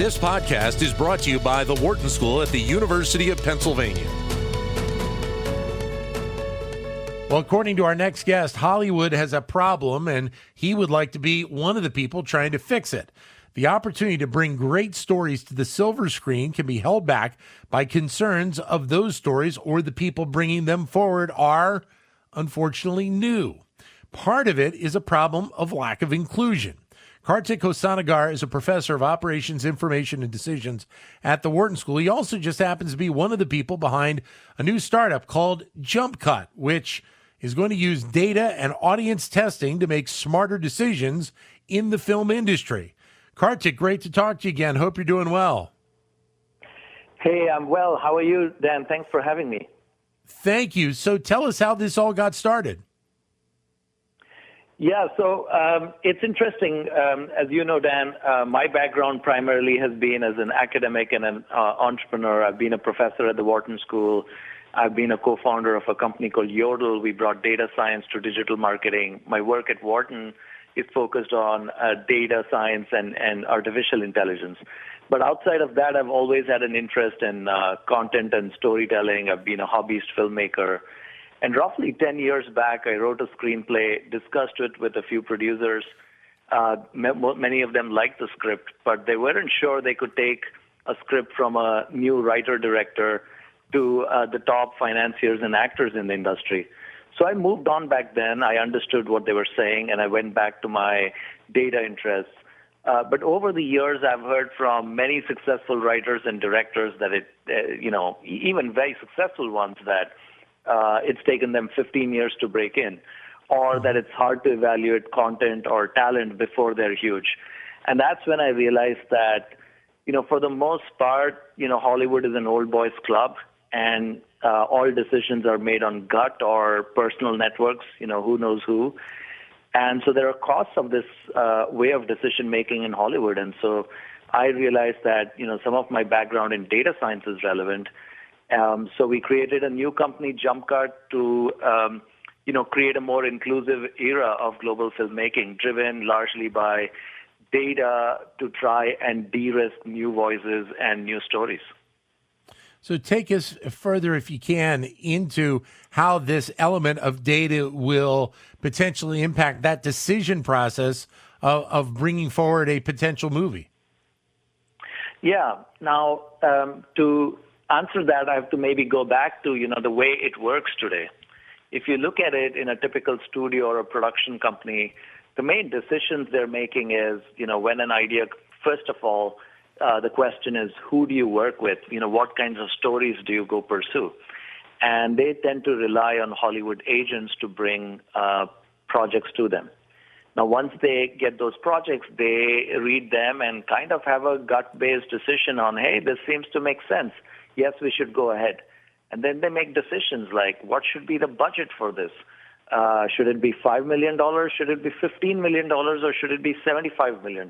This podcast is brought to you by the Wharton School at the University of Pennsylvania. Well, according to our next guest, Hollywood has a problem and he would like to be one of the people trying to fix it. The opportunity to bring great stories to the silver screen can be held back by concerns of those stories or the people bringing them forward are, unfortunately, new. Part of it is a problem of lack of inclusion. Kartik Hosanagar is a professor of operations, information, and decisions at the Wharton School. He also just happens to be one of the people behind a new startup called JumpCut, which is going to use data and audience testing to make smarter decisions in the film industry. Kartik, great to talk to you again. Hope you're doing well. Hey, I'm well. How are you, Dan? Thanks for having me. Thank you. So tell us how this all got started. Yeah, so um, it's interesting. Um, as you know, Dan, uh, my background primarily has been as an academic and an uh, entrepreneur. I've been a professor at the Wharton School. I've been a co-founder of a company called Yodle. We brought data science to digital marketing. My work at Wharton is focused on uh, data science and, and artificial intelligence. But outside of that, I've always had an interest in uh, content and storytelling. I've been a hobbyist filmmaker. And roughly 10 years back, I wrote a screenplay, discussed it with a few producers. Uh, many of them liked the script, but they weren't sure they could take a script from a new writer director to uh, the top financiers and actors in the industry. So I moved on back then. I understood what they were saying, and I went back to my data interests. Uh, but over the years, I've heard from many successful writers and directors that it, uh, you know, even very successful ones that uh, it's taken them 15 years to break in, or that it's hard to evaluate content or talent before they're huge. And that's when I realized that, you know, for the most part, you know, Hollywood is an old boys club, and uh, all decisions are made on gut or personal networks. You know, who knows who. And so there are costs of this uh, way of decision making in Hollywood. And so I realized that, you know, some of my background in data science is relevant. Um, so we created a new company, JumpCut, to um, you know create a more inclusive era of global filmmaking, driven largely by data to try and de-risk new voices and new stories. So take us further, if you can, into how this element of data will potentially impact that decision process of, of bringing forward a potential movie. Yeah. Now, um, to answer that, I have to maybe go back to, you know, the way it works today. If you look at it in a typical studio or a production company, the main decisions they're making is, you know, when an idea, first of all, uh, the question is, who do you work with? You know, what kinds of stories do you go pursue? And they tend to rely on Hollywood agents to bring uh, projects to them. Now, once they get those projects, they read them and kind of have a gut-based decision on, hey, this seems to make sense yes, we should go ahead. And then they make decisions like, what should be the budget for this? Uh, should it be $5 million? Should it be $15 million? Or should it be $75 million?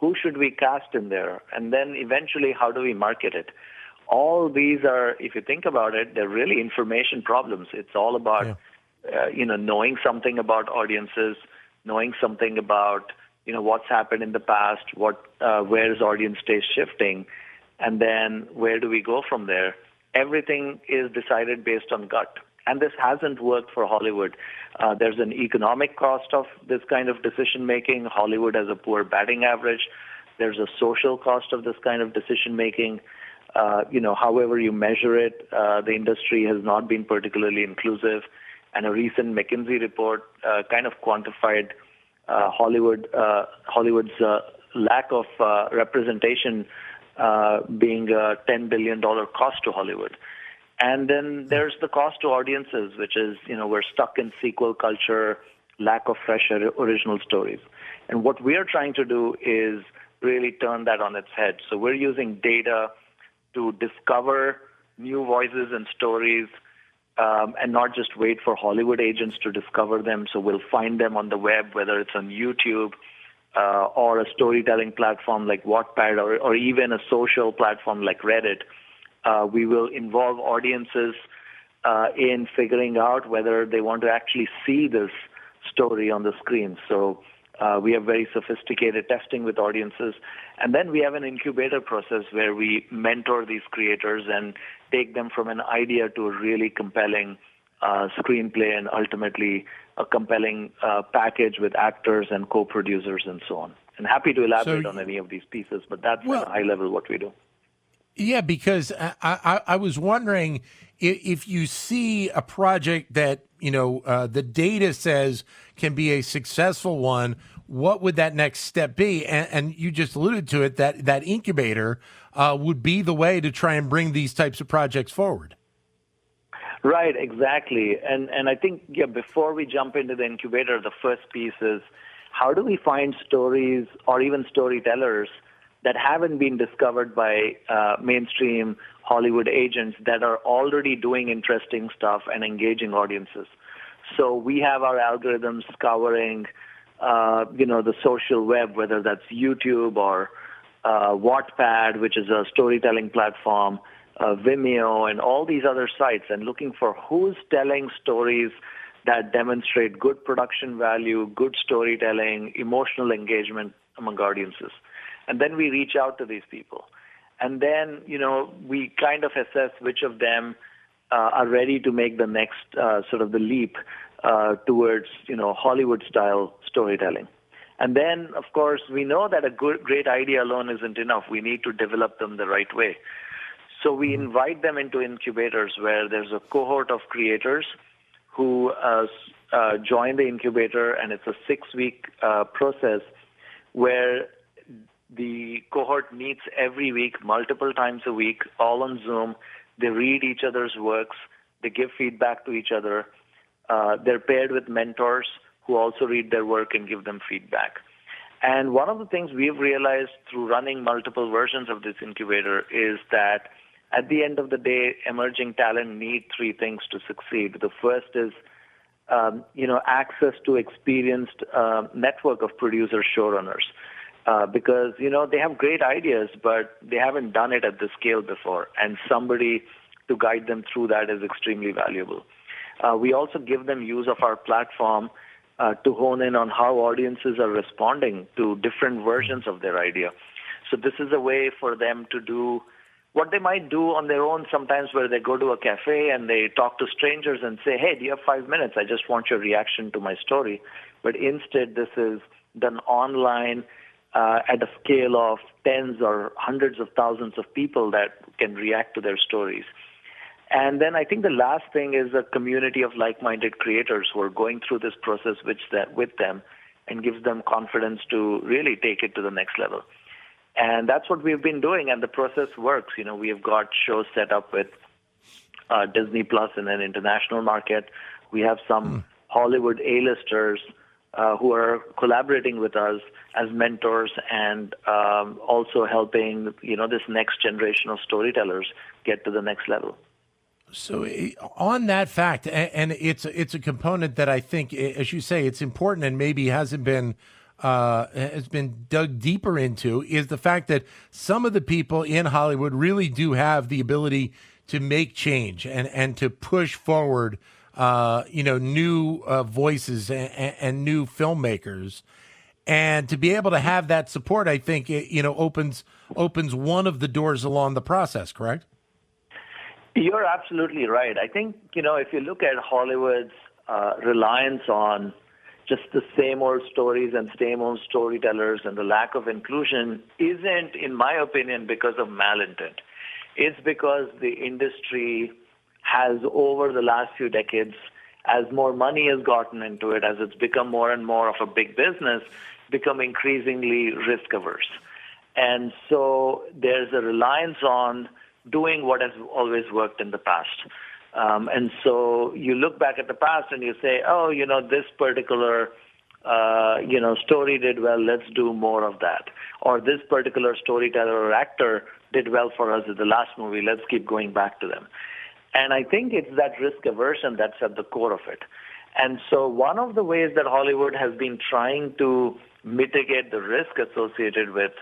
Who should we cast in there? And then eventually, how do we market it? All these are, if you think about it, they're really information problems. It's all about, yeah. uh, you know, knowing something about audiences, knowing something about, you know, what's happened in the past, what, uh, where is audience taste shifting, and then where do we go from there? Everything is decided based on gut. And this hasn't worked for Hollywood. Uh, there's an economic cost of this kind of decision making. Hollywood has a poor batting average. There's a social cost of this kind of decision making. Uh, you know, however you measure it, uh, the industry has not been particularly inclusive. And a recent McKinsey report uh, kind of quantified uh, Hollywood uh, Hollywood's uh, lack of uh, representation uh, being a $10 billion cost to Hollywood. And then there's the cost to audiences, which is, you know, we're stuck in sequel culture, lack of fresh original stories. And what we're trying to do is really turn that on its head. So we're using data to discover new voices and stories um, and not just wait for Hollywood agents to discover them. So we'll find them on the web, whether it's on YouTube uh, or a storytelling platform like Wattpad or, or even a social platform like Reddit, uh, we will involve audiences uh, in figuring out whether they want to actually see this story on the screen. So Uh, we have very sophisticated testing with audiences. And then we have an incubator process where we mentor these creators and take them from an idea to a really compelling uh, screenplay and ultimately a compelling uh, package with actors and co-producers and so on. And happy to elaborate so, on any of these pieces, but that's well, at a high level what we do. Yeah, because I, I, I was wondering if, if, you see a project that you know uh, the data says can be a successful one, what would that next step be? And, and you just alluded to it that that incubator uh, would be the way to try and bring these types of projects forward. Right, exactly. And and I think yeah, before we jump into the incubator, the first piece is how do we find stories or even storytellers that haven't been discovered by uh, mainstream Hollywood agents that are already doing interesting stuff and engaging audiences. So we have our algorithms scouring, uh, you know, the social web, whether that's YouTube or uh, Wattpad, which is a storytelling platform, uh, Vimeo, and all these other sites, and looking for who's telling stories that demonstrate good production value, good storytelling, emotional engagement among audiences. And then we reach out to these people. And then, you know, we kind of assess which of them uh, are ready to make the next uh, sort of the leap uh, towards, you know, Hollywood style storytelling. And then, of course, we know that a good, great idea alone isn't enough. We need to develop them the right way. So we mm-hmm. invite them into incubators where there's a cohort of creators who uh, uh, join the incubator, and it's a six-week uh, process where the cohort meets every week, multiple times a week, all on Zoom. They read each other's works. They give feedback to each other. Uh, they're paired with mentors who also read their work and give them feedback. And one of the things we've realized through running multiple versions of this incubator is that at the end of the day, emerging talent need three things to succeed. The first is, um, you know, access to experienced uh, network of producer showrunners. Uh, because you know they have great ideas, but they haven't done it at the scale before, and somebody to guide them through that is extremely valuable. Uh, we also give them use of our platform uh, to hone in on how audiences are responding to different versions of their idea. So this is a way for them to do what they might do on their own sometimes where they go to a cafe and they talk to strangers and say, hey, do you have five minutes? I just want your reaction to my story. But instead, this is done online uh, at a scale of tens or hundreds of thousands of people that can react to their stories. And then I think the last thing is a community of like-minded creators who are going through this process with, with them and gives them confidence to really take it to the next level. And that's what we've been doing, and the process works. You know, we have got shows set up with uh, Disney Plus in an international market. We have some mm. Hollywood A-listers uh, who are collaborating with us as mentors and um, also helping, you know, this next generation of storytellers get to the next level. So eh, on that fact, and it's it's a component that I think, as you say, it's important and maybe hasn't been uh, has been dug deeper into is the fact that some of the people in Hollywood really do have the ability to make change and, and to push forward, uh, you know, new uh, voices and, and, new filmmakers. And to be able to have that support, I think, it, you know, opens opens one of the doors along the process. Correct? You're absolutely right. I think you know if you look at Hollywood's uh, reliance on just the same old stories and same old storytellers and the lack of inclusion isn't, in my opinion, because of malintent. It's because the industry has, over the last few decades, as more money has gotten into it, as it's become more and more of a big business, become increasingly risk averse. And so there's a reliance on doing what has always worked in the past. Um, and so you look back at the past and you say, oh, you know, this particular, uh, you know, story did well. Let's do more of that. Or this particular storyteller or actor did well for us in the last movie. Let's keep going back to them. And I think it's that risk aversion that's at the core of it. And so one of the ways that Hollywood has been trying to mitigate the risk associated with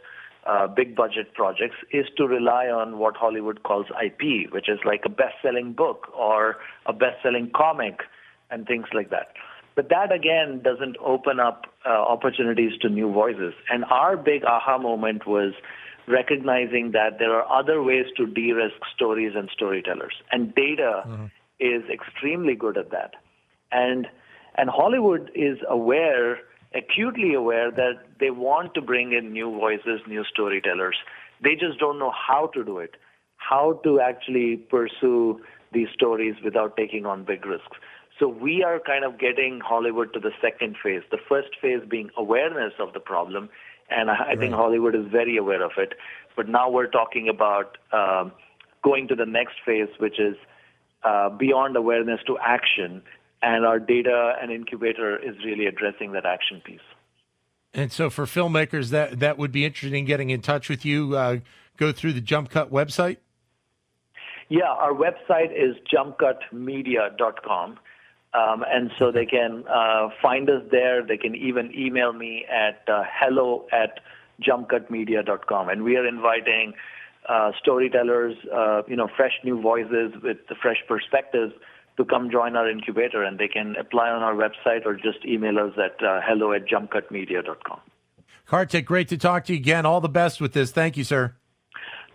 uh, big budget projects is to rely on what Hollywood calls IP, which is like a best selling book or a best selling comic and things like that. But that again doesn't open up uh, opportunities to new voices. And our big aha moment was recognizing that there are other ways to de-risk stories and storytellers. And data mm-hmm. is extremely good at that. And and Hollywood is aware, acutely aware that they want to bring in new voices, new storytellers. They just don't know how to do it, how to actually pursue these stories without taking on big risks. So we are kind of getting Hollywood to the second phase. The first phase being awareness of the problem, and I, right. think Hollywood is very aware of it. But now we're talking about um, going to the next phase, which is uh, beyond awareness to action, and our data and incubator is really addressing that action piece. And so, for filmmakers, that that would be interesting getting in touch with you. Uh, go through the Jump Cut website. Yeah, our website is jumpcutmedia.com. Um, and so they can uh, find us there. They can even email me at uh, hello at jumpcutmedia.com. And we are inviting uh, storytellers, uh, you know, fresh new voices with fresh perspectives to come join our incubator. And they can apply on our website or just email us at uh, hello at jumpcutmedia.com. Kartik, great to talk to you again. All the best with this. Thank you, sir.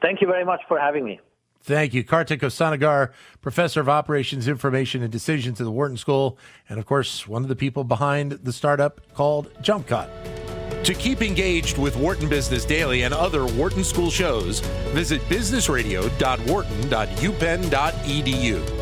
Thank you very much for having me. Thank you. Kartik Hosanagar, professor of operations, information, and decisions at the Wharton School, and of course, one of the people behind the startup called JumpCut. To keep engaged with Wharton Business Daily and other Wharton School shows, visit businessradio.wharton.upenn.edu.